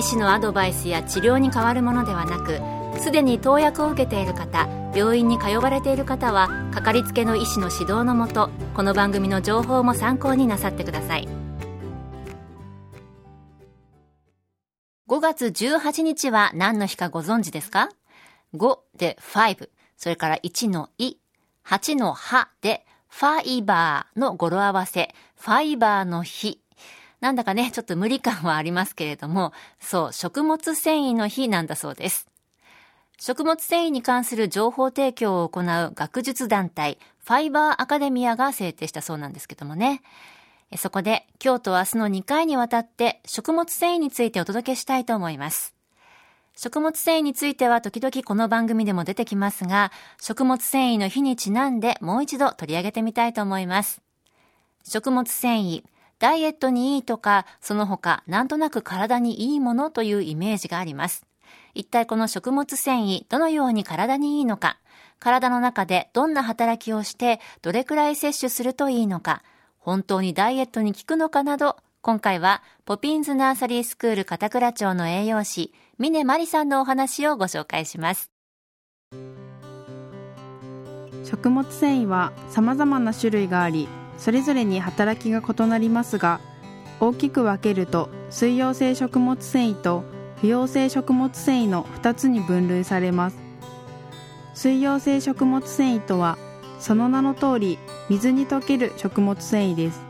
医師のアドバイスや治療に変わるものではなくすでに投薬を受けている方病院に通われている方はかかりつけの医師の指導のもとこの番組の情報も参考になさってください5月18日は何の日かご存知ですか ?5 で5、それから1のい、8のはでファイバーの語呂合わせ、ファイバーの日なんだかね、ちょっと無理感はありますけれども、そう、食物繊維の日なんだそうです。食物繊維に関する情報提供を行う学術団体、ファイバーアカデミアが制定したそうなんですけどもね。そこで、今日と明日の2回にわたって食物繊維についてお届けしたいと思います。食物繊維については時々この番組でも出てきますが、食物繊維の日にちなんでもう一度取り上げてみたいと思います。食物繊維、ダイエットにいいとか、その他、なんとなく体にいいものというイメージがあります。一体この食物繊維、どのように体にいいのか、体の中でどんな働きをして、どれくらい摂取するといいのか、本当にダイエットに効くのかなど、今回はポピンズナーサリースクール片倉町の栄養士、峰真理さんのお話をご紹介します。食物繊維は様々な種類があり、それぞれに働きが異なりますが大きく分けると水溶性食物繊維と不溶性食物繊維の2つに分類されます。水溶性食物繊維とはその名の通り水に溶ける食物繊維です。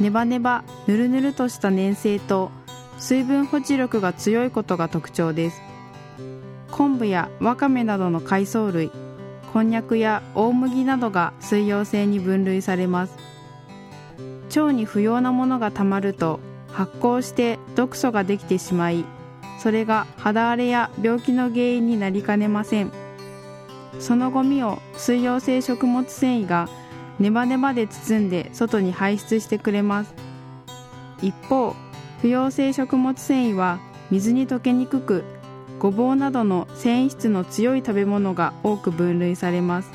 ネバネバぬるぬるとした粘性と水分保持力が強いことが特徴です。昆布やわかめなどの海藻類こんにゃくや大麦などが水溶性に分類されます。腸に不要なものがたまると発酵して毒素ができてしまいそれが肌荒れや病気の原因になりかねません。そのゴミを水溶性食物繊維がネバネバで包んで外に排出してくれます。一方不溶性食物繊維は水に溶けにくくごぼうなどの繊維質の強い食べ物が多く分類されます。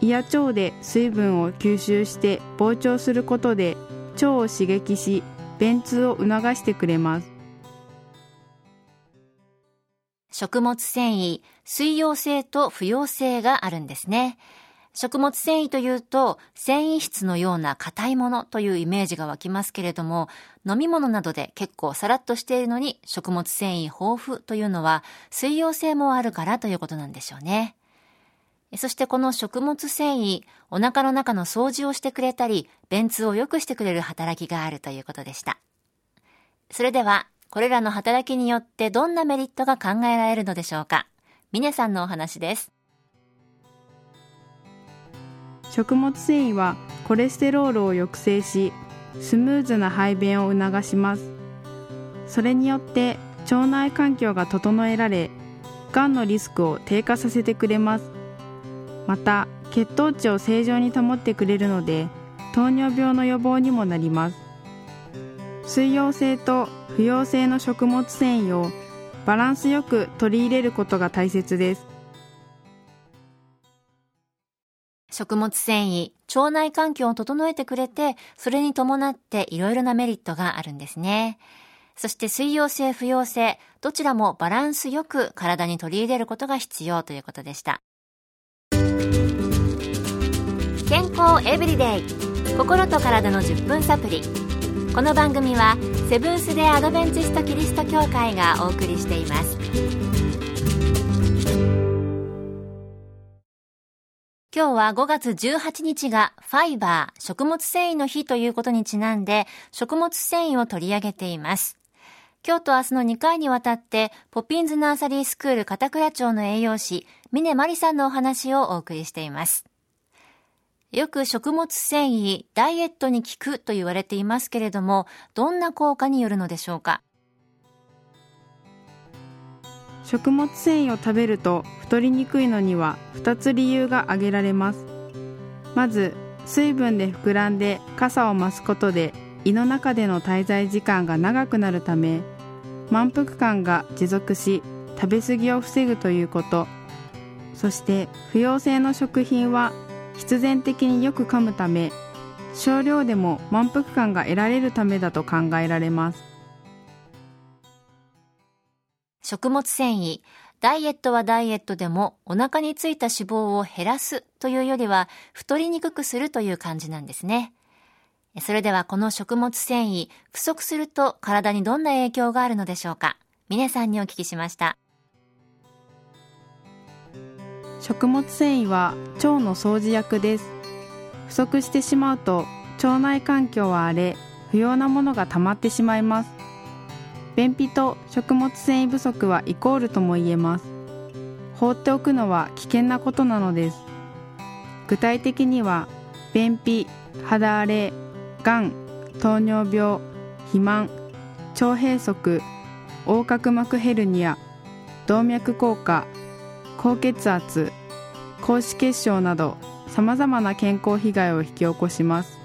胃や腸で水分を吸収して膨張することで腸を刺激し便通を促してくれます。食物繊維水溶性と不溶性があるんですね。食物繊維というと繊維質のような硬いものというイメージが湧きますけれども飲み物などで結構さらっとしているのに食物繊維豊富というのは水溶性もあるからということなんでしょうね。そしてこの食物繊維、お腹の中の掃除をしてくれたり、便通を良くしてくれる働きがあるということでした。それでは、これらの働きによってどんなメリットが考えられるのでしょうか。峰さんのお話です。食物繊維はコレステロールを抑制しスムーズな排便を促します。それによって腸内環境が整えられがんのリスクを低下させてくれます。また血糖値を正常に保ってくれるので糖尿病の予防にもなります。水溶性と不溶性の食物繊維をバランスよく取り入れることが大切です。食物繊維、腸内環境を整えてくれて、それに伴っていろいろなメリットがあるんですね。そして水溶性、不溶性、どちらもバランスよく体に取り入れることが必要ということでした。健康エブリデイ心と体の10分サプリこの番組はセブンス・デ・アドベンチスト・キリスト教会がお送りしています今日は5月18日がファイバー食物繊維の日ということにちなんで食物繊維を取り上げています。今日と明日の2回にわたってポピンズナーサリースクール片倉町の栄養士峰真理さんのお話をお送りしています。よく食物繊維、ダイエットに効くと言われていますけれども、どんな効果によるのでしょうか？食物繊維を食べると太りにくいのには2つ理由が挙げられます。まず水分で膨らんで傘を増すことで胃の中での滞在時間が長くなるため満腹感が持続し食べ過ぎを防ぐということ。そして不溶性の食品は必然的によく噛むため少量でも満腹感が得られるためだと考えられます。食物繊維ダイエットはダイエットでもお腹についた脂肪を減らすというよりは太りにくくするという感じなんですね。それではこの食物繊維不足すると体にどんな影響があるのでしょうか。峰さんにお聞きしました。食物繊維は腸の掃除役です。不足してしまうと腸内環境は荒れ不要なものが溜まってしまいます。便秘と食物繊維不足はイコールとも言えます。放っておくのは危険なことなのです。具体的には便秘肌荒れがん糖尿病肥満腸閉塞横隔膜ヘルニア動脈硬化高血圧高脂血症などさまざまな健康被害を引き起こします。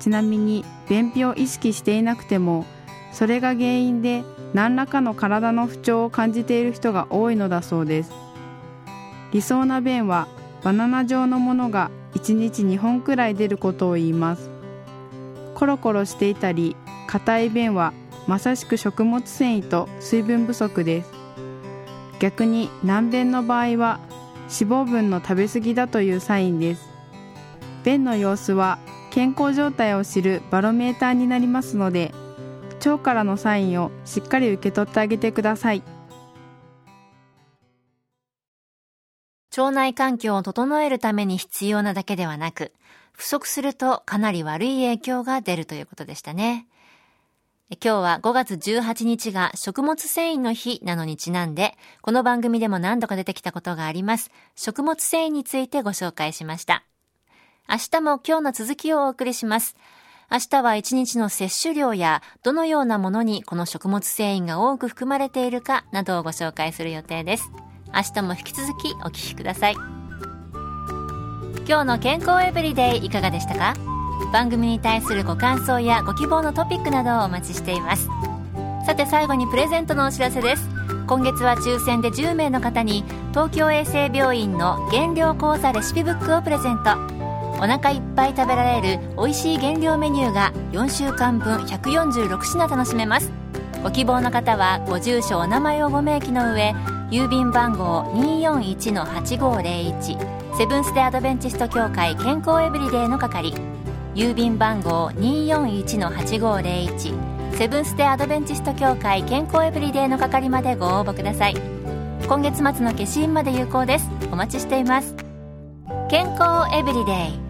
ちなみに便秘を意識していなくてもそれが原因で何らかの体の不調を感じている人が多いのだそうです。理想な便はバナナ状のものが1日2本くらい出ることを言います。コロコロしていたり硬い便はまさしく食物繊維と水分不足です。逆に難便の場合は脂肪分の食べ過ぎだというサインです。便の様子は健康状態を知るバロメーターになりますので腸からのサインをしっかり受け取ってあげてください腸内環境を整えるために必要なだけではなく不足するとかなり悪い影響が出るということでしたね。今日は5月18日が食物繊維の日なのにちなんで、この番組でも何度か出てきたことがあります。食物繊維についてご紹介しました。明日も今日の続きをお送りします。明日は1日の摂取量やどのようなものにこの食物繊維が多く含まれているかなどをご紹介する予定です。明日も引き続きお聞きください。今日の健康エブリデイいかがでしたか？番組に対するご感想やご希望のトピックなどをお待ちしていますさて最後にプレゼントのお知らせです今月は抽選で10名の方に東京衛生病院の減量講座レシピブックをプレゼントお腹いっぱい食べられる美味しい減量メニューが4週間分146品楽しめます。ご希望の方はご住所お名前をご明記の上郵便番号241-8501セブンス・デ・アドベンチスト協会健康エブリデイの係郵便番号241-8501セブンス・デ・アドベンチスト協会健康エブリデイの係までご応募ください。今月末の消印まで有効です。お待ちしています。健康エブリデイ。